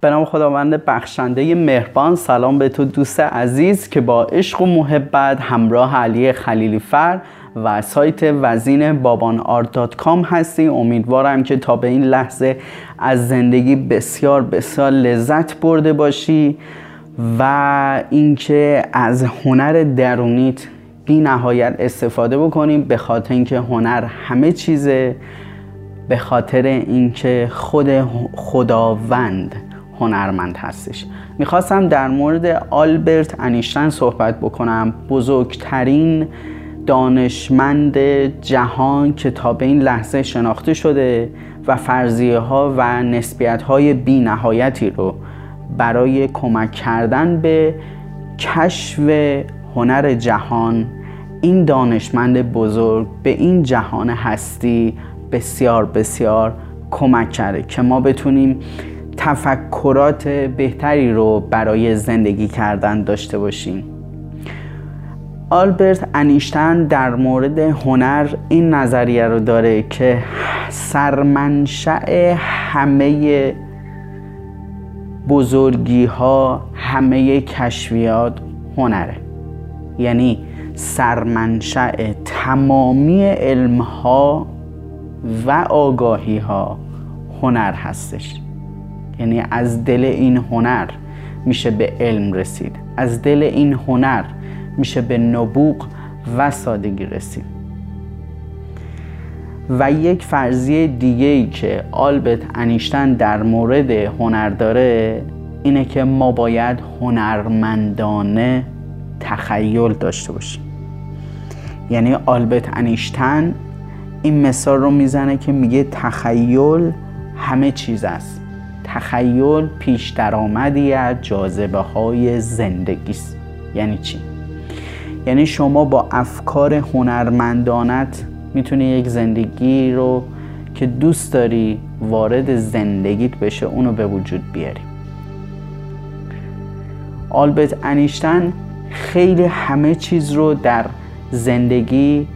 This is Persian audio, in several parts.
به نام خداوند بخشنده مهربان سلام به تو دوست عزیز که با عشق و محبت همراه علی خلیلی فر و سایت وزین بابان آرت کام هستی. امیدوارم که تا به این لحظه از زندگی بسیار بسیار لذت برده باشی و اینکه از هنر درونیت بی نهایت استفاده بکنیم به خاطر اینکه هنر همه چیزه به خاطر اینکه خود خداوند هنرمند هستش. می‌خواستم در مورد آلبرت انیشتن صحبت بکنم. بزرگترین دانشمند جهان که تا به این لحظه شناخته شده و فرضیه ها و نسبیت های بی نهایتی رو برای کمک کردن به کشف هنر جهان این دانشمند بزرگ به این جهان هستی بسیار بسیار کمک کرده که ما بتونیم تفکرات بهتری رو برای زندگی کردن داشته باشیم. آلبرت انیشتن در مورد هنر این نظریه رو داره که سرمنشأ همه بزرگی ها همه کشفیات هنره. یعنی سرمنشأ تمامی علم ها و آگاهی ها هنر هستش. یعنی از دل این هنر میشه به علم رسید. از دل این هنر میشه به نبوغ و سادگی رسید. و یک فرضیه دیگه ای که آلبرت انیشتن در مورد هنر داره اینه که ما باید هنرمندانه تخیل داشته باشیم. یعنی آلبرت انیشتن این مثال رو می‌زنه که میگه تخیل همه چیز است. تخیل پیش درآمدی از جاذبه های زندگی است یعنی چی؟ یعنی شما با افکار هنرمندانت می‌تونی یک زندگی رو که دوست داری وارد زندگیت بشه اونو به وجود بیاری. آلبرت انیشتن خیلی همه چیز رو در زندگی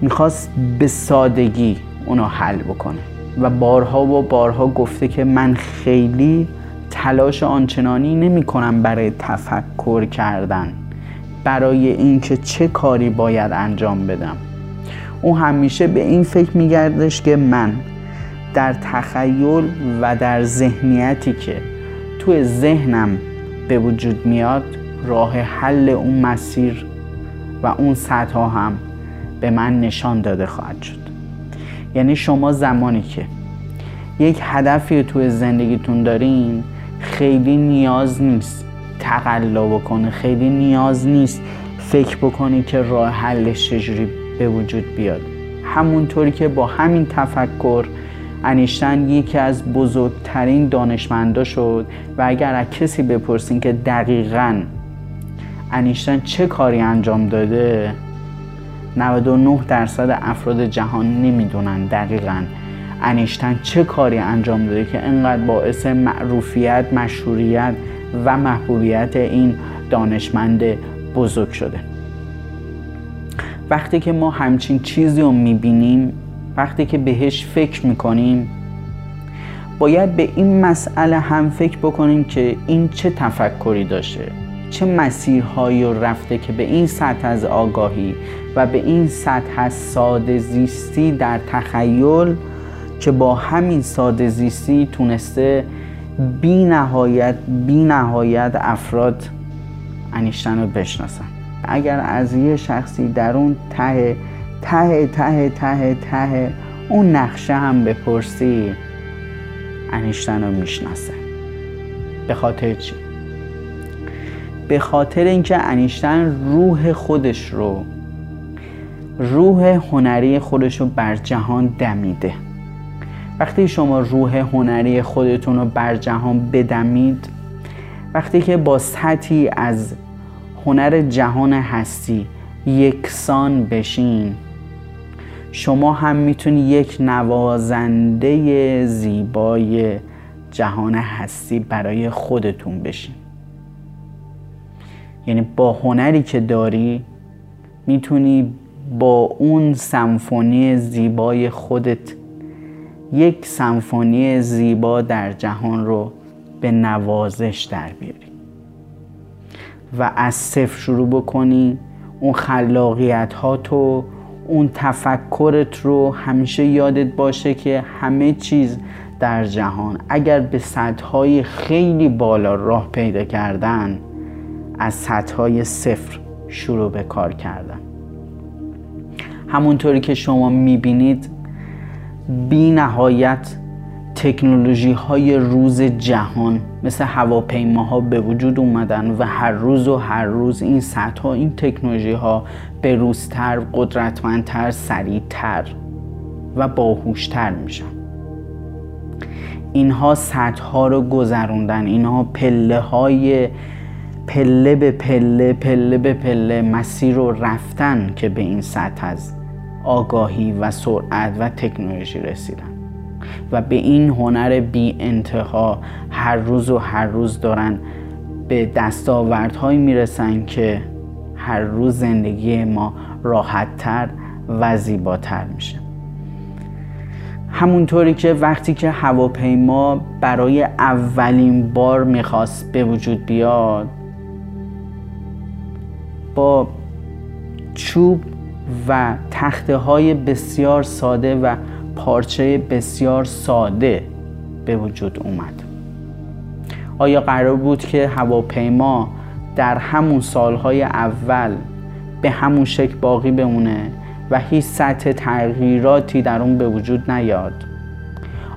می‌خواست به سادگی اونو حل بکنه. و بارها و بارها گفته که من خیلی تلاش آنچنانی نمی کنم برای تفکر کردن برای اینکه چه کاری باید انجام بدم. او همیشه به این فکر میگردش که من در تخیل و در ذهنیتی که توی ذهنم به وجود میاد راه حل اون مسیر و اون سطح هم به من نشان داده خواهد شد. یعنی شما زمانی که یک هدفی توی زندگیتون دارین خیلی نیاز نیست تقلا بکنه خیلی نیاز نیست فکر بکنی که راه حلش چجوری به وجود بیاد. همونطوری که با همین تفکر انیشتن یکی از بزرگترین دانشمندا شد و اگر از کسی بپرسین که دقیقا انیشتن چه کاری انجام داده 99 درصد افراد جهان نمی‌دونن دقیقا انیشتن چه کاری انجام داده که انقدر باعث معروفیت مشهوریت و محبوبیت این دانشمند بزرگ شده. وقتی که ما همچین چیزی رو می‌بینیم وقتی که بهش فکر می‌کنیم باید به این مسئله هم فکر بکنیم که این چه تفکری داشته. چه مسیرهایی رو رفته که به این سطح از آگاهی و به این سطح از ساده زیستی در تخیل که با همین ساده زیستی تونسته بی نهایت بی نهایت افراد انیشتن رو بشناسن اگر از یه شخصی در اون ته ته ته ته ته اون نقشه هم بپرسی انیشتن رو می‌شناسه به خاطر چی؟ به خاطر اینکه انیشتن روح خودش رو روح هنری خودش رو بر جهان دمیده. وقتی شما روح هنری خودتون رو بر جهان بدمید وقتی که با سطحی از هنر جهان هستی یکسان بشین شما هم می‌تونی یک نوازنده زیبای جهان هستی برای خودتون بشین. یعنی با هنری که داری می‌تونی با اون سمفونی زیبای خودت یک سمفونی زیبا در جهان رو به نوازش در بیاری و از صفر شروع بکنی اون خلاقیت ها تو اون تفکرت رو همیشه یادت باشه که همه چیز در جهان. اگر به سطح خیلی بالا راه پیدا کردن از سطح صفر شروع به کار کردن. همونطوری که شما می‌بینید بی نهایت تکنولوژی های روز جهان مثل هواپیماها به وجود اومدن و هر روز و هر روز این سطح این تکنولوژی ها روزتر، قدرتمندتر، سریعتر و باهوشتر میشن. اینها سطح ها رو گذروندن اینها پله های پله به پله پله به پله مسیر رو رفتن که به این سطح از آگاهی و سرعت و تکنولوژی رسیدن. و به این هنر بی انتها هر روز و هر روز دارن به دستاوردهایی می‌رسن که هر روز زندگی ما راحتتر و زیباتر میشه. همونطوری که وقتی که هواپیما برای اولین بار می‌خواست به وجود بیاد با چوب و تخته های بسیار ساده و پارچه بسیار ساده به وجود اومد. آیا قرار بود که هواپیما در همون سالهای اول به همون شکل باقی بمونه و هیچ سطح تغییراتی در اون به وجود نیاد؟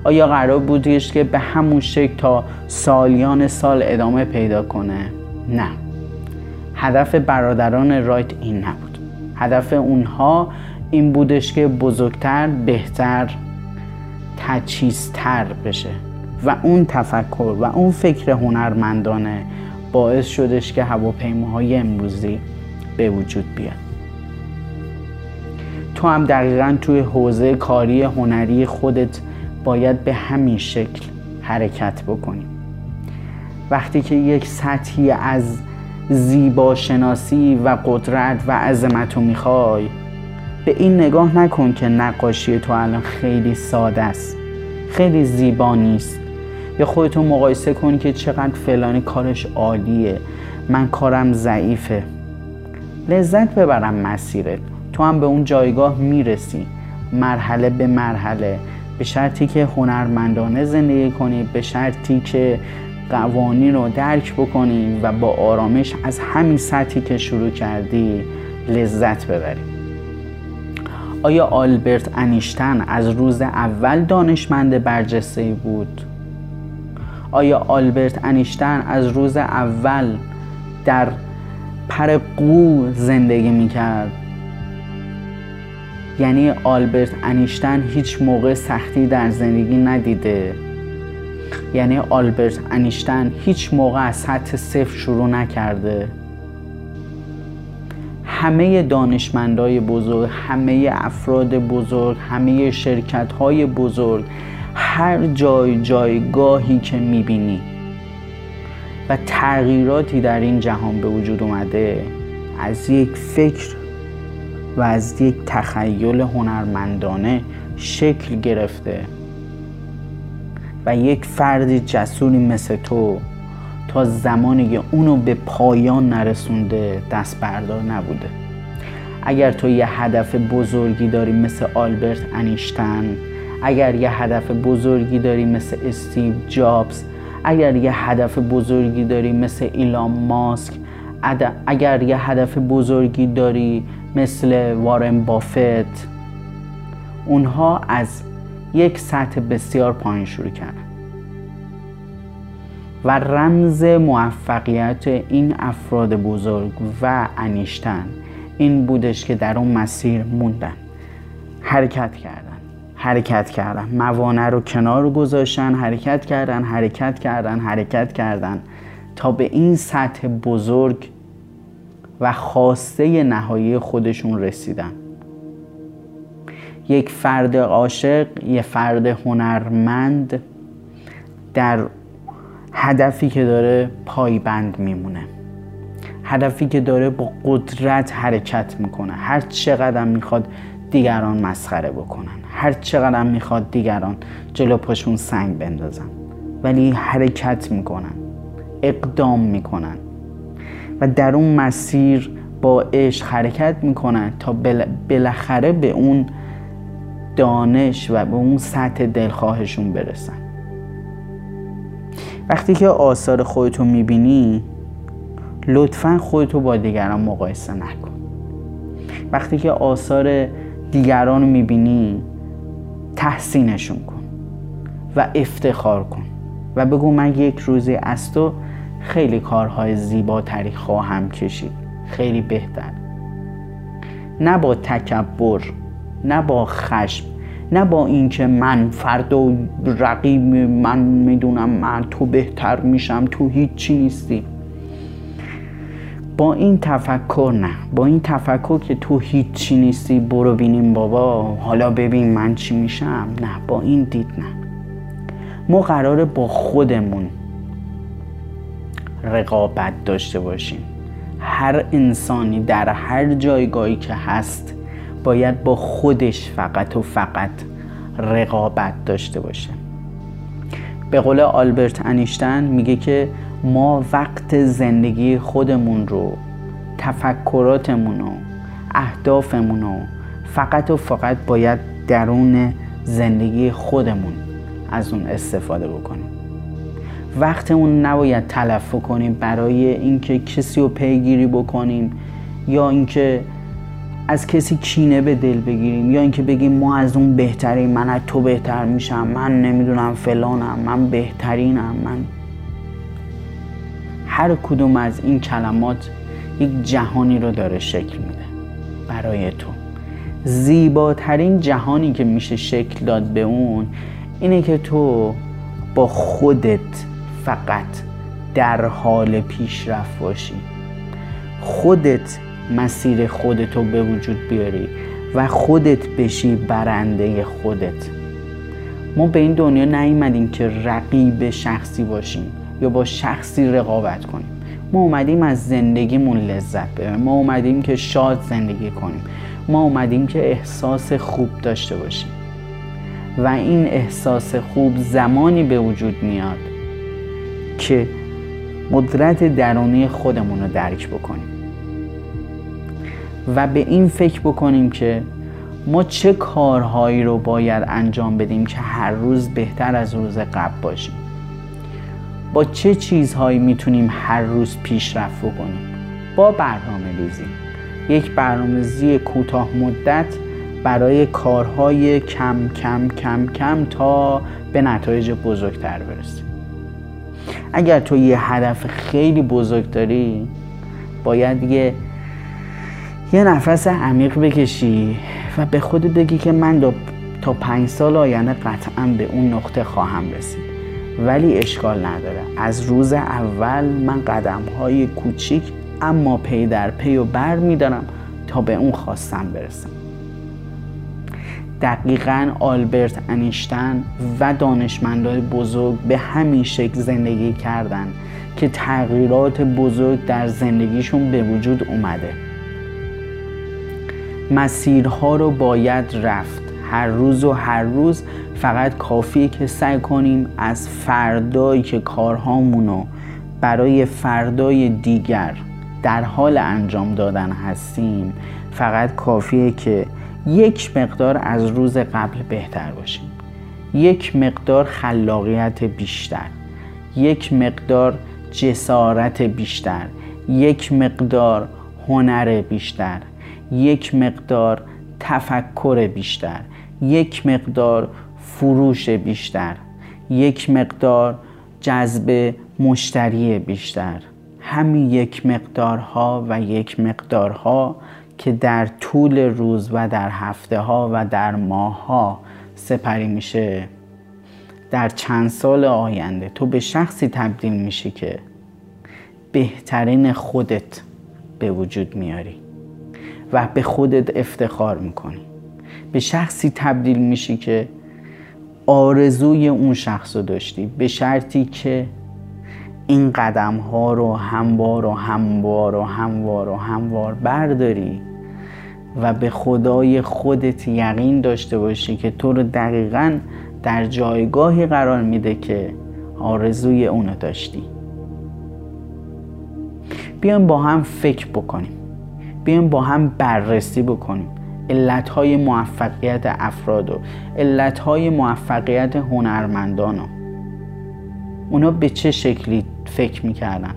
آیا قرار بودش که به همون شکل تا سالیان سال ادامه پیدا کنه؟ نه. هدف برادران رایت این نبود. هدف اونها این بودش که بزرگتر بهتر تجهیزتر بشه. و اون تفکر و اون فکر هنرمندانه باعث شدش که هواپیماهای امروزی به وجود بیاد. تو هم دقیقا توی حوزه کاری هنری خودت باید به همین شکل حرکت بکنی. وقتی که یک سطحی از زیبا شناسی و قدرت و عظمت رو می‌خوای. به این نگاه نکن که نقاشی تو الان خیلی ساده است. خیلی زیبا نیست. یا خودتو مقایسه کن که چقدر فلانی کارش عالیه. من کارم ضعیفه. لذت ببرم مسیرت. تو هم به اون جایگاه می‌رسی. مرحله به مرحله. به شرطی که هنرمندانه زندگی کنی به شرطی که قوانین رو درک بکنی و با آرامش از همین سطحی که شروع کردی لذت ببری آیا آلبرت انیشتن از روز اول دانشمند برجسته بود؟ آیا آلبرت انیشتن از روز اول در پر قو زندگی می‌کرد؟ یعنی آلبرت انیشتن هیچ موقع سختی در زندگی ندیده یعنی آلبرت انیشتن هیچ موقع از سطح صفر شروع نکرده. همه دانشمندای بزرگ همه افراد بزرگ همه شرکت های بزرگ هر جای جایگاهی که می‌بینی و تغییراتی در این جهان به وجود اومده از یک فکر و از یک تخیل هنرمندانه شکل گرفته. و یک فرد جسوری مثل تو تا زمانی که اونو به پایان نرسونده دست بردار نبوده. اگر تو یه هدف بزرگی داری مثل آلبرت انیشتن اگر یه هدف بزرگی داری مثل استیو جابز اگر یه هدف بزرگی داری مثل ایلان ماسک اگر یه هدف بزرگی داری مثل وارن بافت اونها از یک سطح بسیار پایین شروع کردن. و رمز موفقیت این افراد بزرگ و انیشتن این بودش که در اون مسیر موندن. حرکت کردن حرکت کردن. موانع رو کنار گذاشتن حرکت کردن حرکت کردن حرکت کردن. تا به این سطح بزرگ و خواسته نهایی خودشون رسیدن. یک فرد عاشق یه فرد هنرمند در هدفی که داره پایبند میمونه. هدفی که داره با قدرت حرکت می‌کنه. هر چقدر می‌خواد دیگران مسخره بکنن. هر چقدر می‌خواد دیگران جلو پاشون سنگ بندازن. ولی حرکت می‌کنن. اقدام می‌کنن. و در اون مسیر با عشق حرکت می‌کنن تا بالاخره به اون دانش و به اون سطح دلخواهشون برسن. وقتی که آثار خودتو می‌بینی لطفا خودتو با دیگران مقایسه نکن. وقتی که آثار دیگران رو می‌بینی تحسینشون کن و افتخار کن و بگو من یک روزی از تو خیلی کارهای زیباتری خواهم کشید. خیلی بهتر. نه با تکبر نه با خشم نه با اینکه من فردا رقیب من می‌دونم من تو بهتر میشم تو هیچی نیستی. با این تفکر نه. با این تفکر که تو هیچی نیستی برو بینیم بابا. حالا ببین من چی میشم. نه با این دید نه. ما قراره با خودمون رقابت داشته باشیم. هر انسانی در هر جایگاهی که هست باید با خودش فقط و فقط رقابت داشته باشه. به قول آلبرت انیشتن میگه که ما وقت زندگی خودمون رو تفکراتمون و اهدافمون رو فقط و فقط باید درون زندگی خودمون از اون استفاده بکنیم. وقتمون نباید تلف کنیم برای اینکه کسی رو پیگیری بکنیم یا اینکه از کسی کینه به دل بگیریم یا اینکه بگیم ما از اون بهترین من از تو بهتر میشم من نمی‌دونم فلانم من بهترینم من هر کدوم از این کلمات یک جهانی رو داره شکل میده برای تو. زیباترین جهانی که میشه شکل داد به اون اینه که تو با خودت فقط در حال پیشرفت باشی. خودت مسیر خودتو به وجود بیاری و خودت بشی برنده خودت. ما به این دنیا نیومدیم که رقیب شخصی باشیم یا با شخصی رقابت کنیم. ما اومدیم از زندگیمون لذت ببریم. ما اومدیم که شاد زندگی کنیم. ما اومدیم که احساس خوب داشته باشیم. و این احساس خوب زمانی به وجود میاد که قدرت درونی خودمون رو درک بکنیم. و به این فکر بکنیم که ما چه کارهایی رو باید انجام بدیم که هر روز بهتر از روز قبل باشیم. با چه چیزهایی می‌تونیم هر روز پیشرفت بکنیم؟ با برنامه ریزی. یک برنامه‌ریزی کوتاه مدت برای کارهای کم کم کم کم تا به نتایج بزرگتر برسیم. اگر تو یه هدف خیلی بزرگ داری باید یه یه نفس عمیق بکشی و به خود بگی که من تا پنج سال آینده قطعا به اون نقطه خواهم رسید. ولی اشکال نداره. از روز اول من قدم های کوچیک اما پی در پی و بر میدارم تا به اون خواستم برسم. دقیقا آلبرت انیشتن و دانشمندان بزرگ به همین شکل زندگی کردن که تغییرات بزرگ در زندگیشون به وجود اومده. مسیرها رو باید رفت. هر روز و هر روز فقط کافیه که سعی کنیم از فردایی که کارهامونو برای فردای دیگر در حال انجام دادن هستیم فقط کافیه که یک مقدار از روز قبل بهتر باشیم. یک مقدار خلاقیت بیشتر. یک مقدار جسارت بیشتر. یک مقدار هنر بیشتر. یک مقدار تفکر بیشتر یک مقدار فروش بیشتر یک مقدار جذب مشتری بیشتر. همین یک مقدارها و یک مقدارها که در طول روز و در هفته ها و در ماه ها سپری میشه. در چند سال آینده تو به شخصی تبدیل میشی که بهترین خودت به وجود میاری. و به خودت افتخار می‌کنی. به شخصی تبدیل میشی که آرزوی اون شخص رو داشتی به شرطی که این قدم ها رو هموار و هموار و هموار و هموار برداری و به خدای خودت یقین داشته باشی که تو رو دقیقا در جایگاهی قرار میده که آرزوی اونو داشتی. بیایم با هم فکر بکنیم. بیایم با هم بررسی بکنیم. علتهای موفقیت افراد و علتهای موفقیت هنرمندان اونا به چه شکلی فکر می‌کردن؟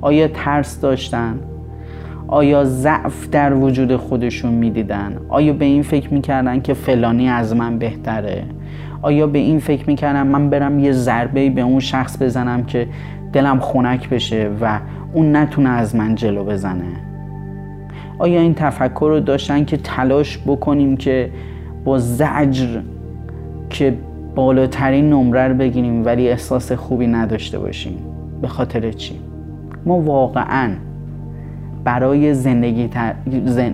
آیا ترس داشتن؟ آیا ضعف در وجود خودشون می‌دیدن؟ آیا به این فکر می‌کردن که فلانی از من بهتره؟ آیا به این فکر می‌کردم من برم یه ضربه به اون شخص بزنم که دلم خنک بشه و اون نتونه از من جلو بزنه؟ آیا این تفکر رو داشتن که تلاش بکنیم که با زجر که بالاترین نمره رو بگیریم ولی احساس خوبی نداشته باشیم؟ به خاطر چی؟ ما واقعا برای زندگی,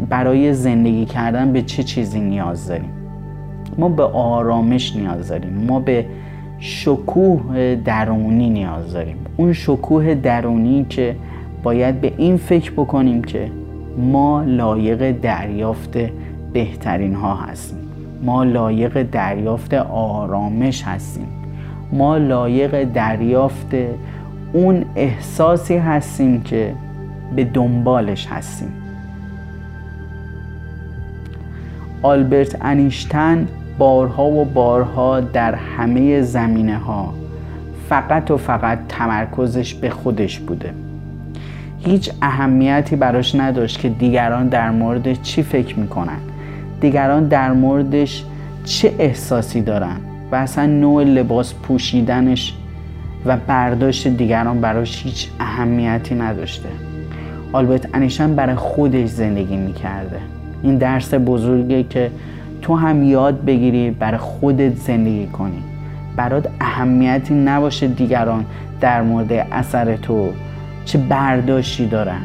برای زندگی کردن به چه چیزی نیاز داریم؟ ما به آرامش نیاز داریم. ما به شکوه درونی نیاز داریم. اون شکوه درونی که باید به این فکر بکنیم که ما لایق دریافت بهترین ها هستیم. ما لایق دریافت آرامش هستیم. ما لایق دریافت اون احساسی هستیم که به دنبالش هستیم. آلبرت انیشتن بارها و بارها در همه زمینه ها فقط و فقط تمرکزش به خودش بوده. هیچ اهمیتی براش نداشت که دیگران در مورد چی فکر می‌کنن. دیگران در موردش چه احساسی دارن و اصلا نوع لباس پوشیدنش و برداشت دیگران براش هیچ اهمیتی نداشته. آلبرت انیشن برای خودش زندگی می‌کرده. این درس بزرگی که تو هم یاد بگیری برای خودت زندگی کنی. برات اهمیتی نباشه دیگران در مورد اثر تو چه برداشتی دارن.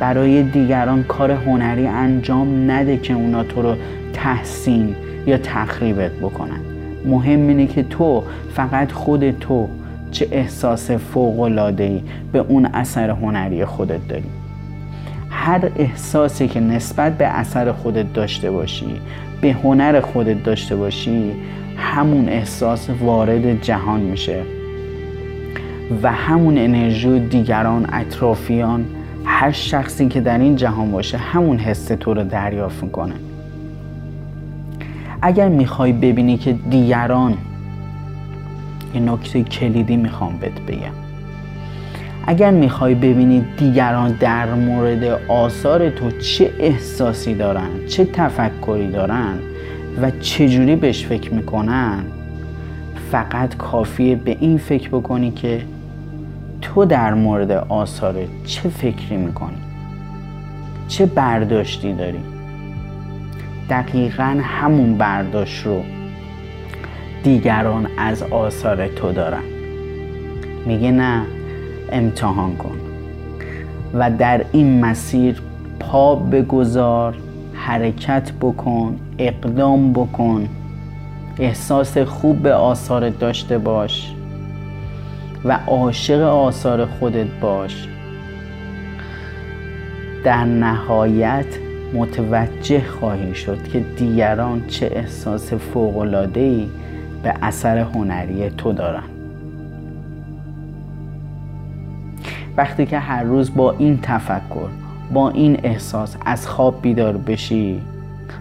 برای دیگران کار هنری انجام نده که اونا تو رو تحسین یا تخریبت بکنن. مهم اینه که تو فقط خود تو چه احساس فوق ای به اون اثر هنری خودت داری. هر احساسی که نسبت به اثر خودت داشته باشی به هنر خودت داشته باشی همون احساس وارد جهان میشه. و همون انرژی دیگران اطرافیان هر شخصی که در این جهان باشه همون حس تو رو دریافت می‌کنه. اگر می‌خوای ببینی که دیگران یه نکته کلیدی می‌خوام بهت بگم. اگر می‌خوای ببینی دیگران در مورد آثار تو چه احساسی دارن چه تفکری دارن و چجوری بهش فکر می‌کنن فقط کافیه به این فکر بکنی که تو در مورد آثار چه فکری می‌کنی؟ چه برداشتی داری؟ دقیقا همون برداشت رو دیگران از آثار تو دارن. میگه نه امتحان کن. و در این مسیر پا بگذار حرکت بکن اقدام بکن. احساس خوب به آثار داشته باش. و عاشق آثار خودت باش. در نهایت متوجه خواهی شد که دیگران چه احساس فوقلادهی به اثر هنری تو دارن. وقتی که هر روز با این تفکر با این احساس از خواب بیدار بشی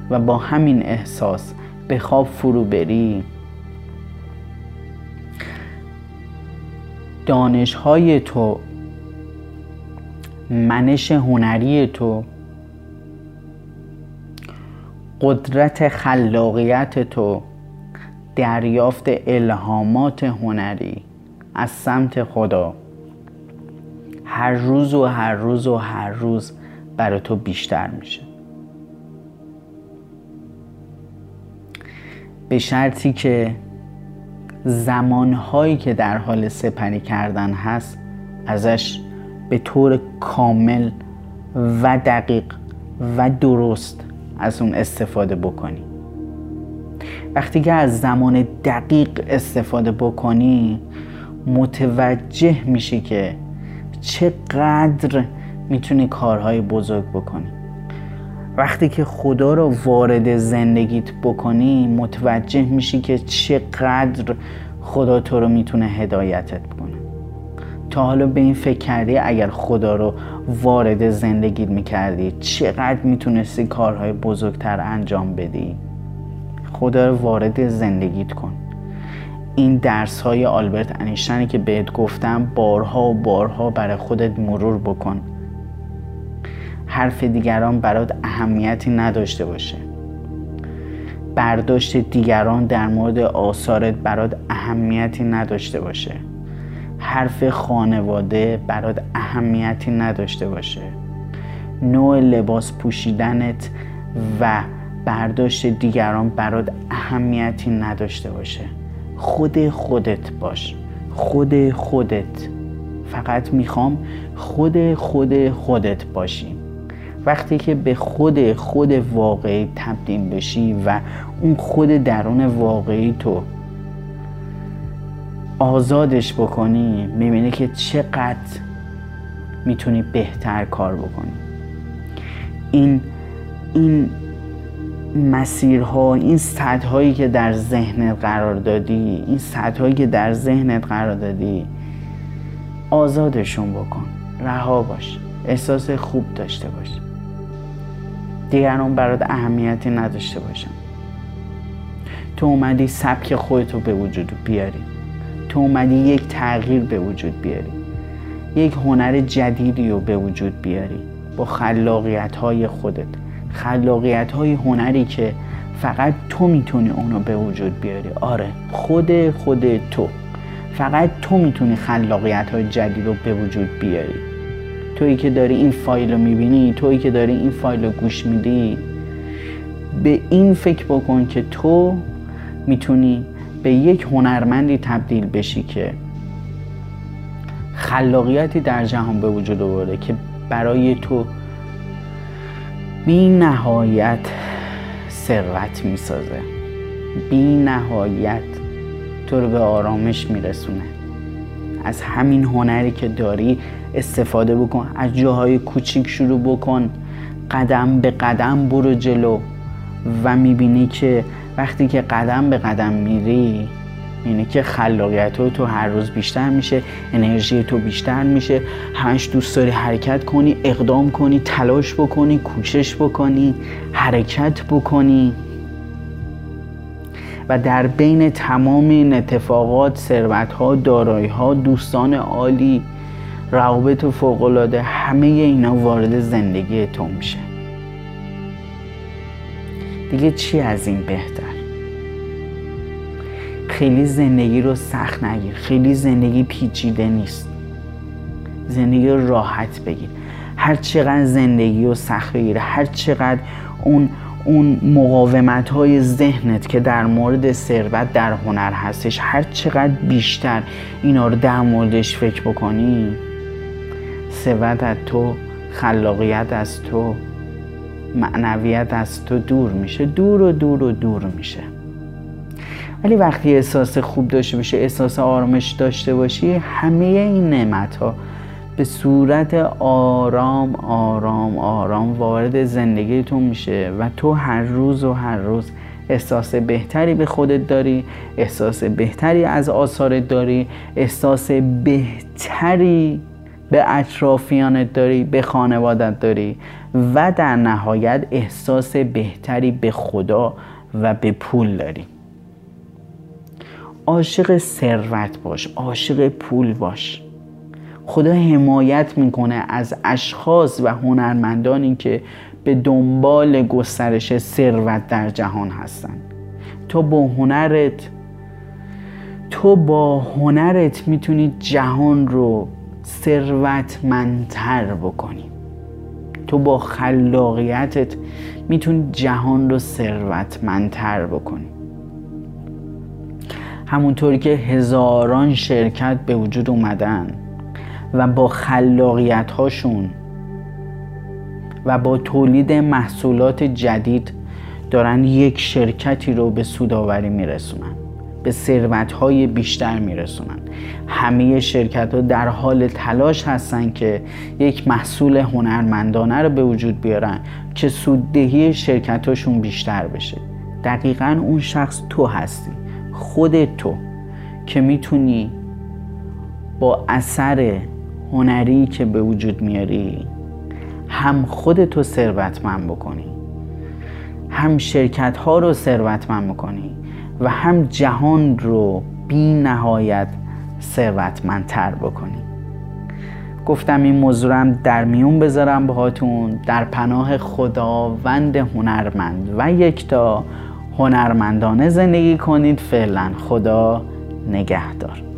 و با همین احساس به خواب فرو بری دانش های تو منش هنری تو قدرت خلاقیت تو دریافت الهامات هنری از سمت خدا. هر روز و هر روز و هر روز برای تو بیشتر میشه. به شرطی که زمانهایی که در حال سپری کردن هست ازش به طور کامل و دقیق و درست از اون استفاده بکنی. وقتی که از زمان دقیق استفاده بکنی متوجه میشی که چقدر می‌تونی کارهای بزرگ بکنی. وقتی که خدا رو وارد زندگیت بکنی متوجه میشی که چقدر خدا تو رو می‌تونه هدایتت کنه تا حالا به این فکر کردی اگر خدا رو وارد زندگیت می‌کردی چقدر می‌تونستی کارهای بزرگتر انجام بدی؟ خدا رو وارد زندگیت کن. این درس های آلبرت انیشتنی که بهت گفتم بارها و بارها برای خودت مرور بکن. حرف دیگران برات اهمیتی نداشته باشه. برداشت دیگران در مورد آثارت برات اهمیتی نداشته باشه. حرف خانواده برات اهمیتی نداشته باشه. نوع لباس پوشیدنت و برداشت دیگران برات اهمیتی نداشته باشه. خود خودت باش. خود خودت. فقط می‌خوام خود خود خودت باشی. وقتی که به خود خود واقعی تبدیل بشی و اون خود درون واقعی تو آزادش بکنی می‌بینی که چقدر می‌تونی بهتر کار بکنی. این این مسیرها این هایی که در ذهنت قرار دادی این هایی که در ذهنت قرار دادی آزادشون بکن. رها باش. احساس خوب داشته باش. دیگران برات اهمیتی نداشته باشن تو اومدی سبک خودتو به وجود بیاری. تو اومدی یک تغییر به وجود بیاری. یک هنر جدیدی رو به وجود بیاری. با خلاقیت های خودت. خلاقیت های هنری که فقط تو می‌تونی اونو به وجود بیاری. آره خود خود تو. فقط تو می‌تونی خلاقیت های جدید رو به وجود بیاری. تویی که داری این فایل رو می‌بینی تویی که داری این فایل رو گوش میدی به این فکر بکن که تو می‌تونی به یک هنرمندی تبدیل بشی که خلاقیتی در جهان به وجود آورده که برای تو بی نهایت ثروت می‌سازه. بی نهایت تو رو به آرامش میرسونه. از همین هنری که داری استفاده بکن. از جاهای کوچیک شروع بکن. قدم به قدم برو جلو و می‌بینی که وقتی که قدم به قدم میری اینه که خلاقیت تو هر روز بیشتر میشه انرژی تو بیشتر میشه. همش دوست داری حرکت کنی اقدام کنی تلاش بکنی کوشش بکنی حرکت بکنی. و در بین تمام این اتفاقات ثروت ها دارایی ها دوستان عالی روابط فوقالعاده همه اینا وارد زندگی تو میشه. دیگه چی از این بهتر؟ خیلی زندگی رو سخت نگیر. خیلی زندگی پیچیده نیست. زندگی رو راحت بگیر. هر چقدر زندگی رو سخت بگیره هر چقدر اون اون مقاومت های ذهنت که در مورد ثروت در هنر هستش هر چقدر بیشتر اینا رو در موردش فکر بکنی ثروت از تو خلاقیت از تو معنویت از تو دور میشه. دور و دور و دور میشه. ولی وقتی احساس خوب داشته باشی احساس آرامش داشته باشی همه این نعمت ها به صورت آرام آرام آرام وارد زندگیتون میشه و تو هر روز و هر روز احساس بهتری به خودت داری احساس بهتری از آثارت داری احساس بهتری به اطرافیانت داری به خانوادت داری و در نهایت احساس بهتری به خدا و به پول داری. عاشق ثروت باش عاشق پول باش. خدا حمایت می‌کنه از اشخاص و هنرمندانی که به دنبال گسترش ثروت در جهان هستند تو با هنرت تو با هنرت می‌تونی جهان رو ثروتمندتر بکنی. تو با خلاقیتت می‌تونی جهان رو ثروتمندتر بکنی. همونطوری که هزاران شرکت به وجود اومدن و با خلاقیت هاشون و با تولید محصولات جدید دارن یک شرکتی رو به سوداوری میرسونن. به ثروت های بیشتر میرسونن. همه شرکت ها در حال تلاش هستن که یک محصول هنرمندانه رو به وجود بیارن که سوددهی شرکت هاشون بیشتر بشه. دقیقا اون شخص تو هستی خود تو که می‌تونی با اثر هنری که به وجود میاری هم خودتو ثروتمند بکنی هم شرکت ها رو ثروتمند بکنی. و هم جهان رو بی نهایت ثروتمندتر بکنی گفتم این موضوع هم در میون بذارم باهاتون در پناه خداوند هنرمند و یکتا. هنرمندانه زندگی کنید فعلا خدا نگهدار.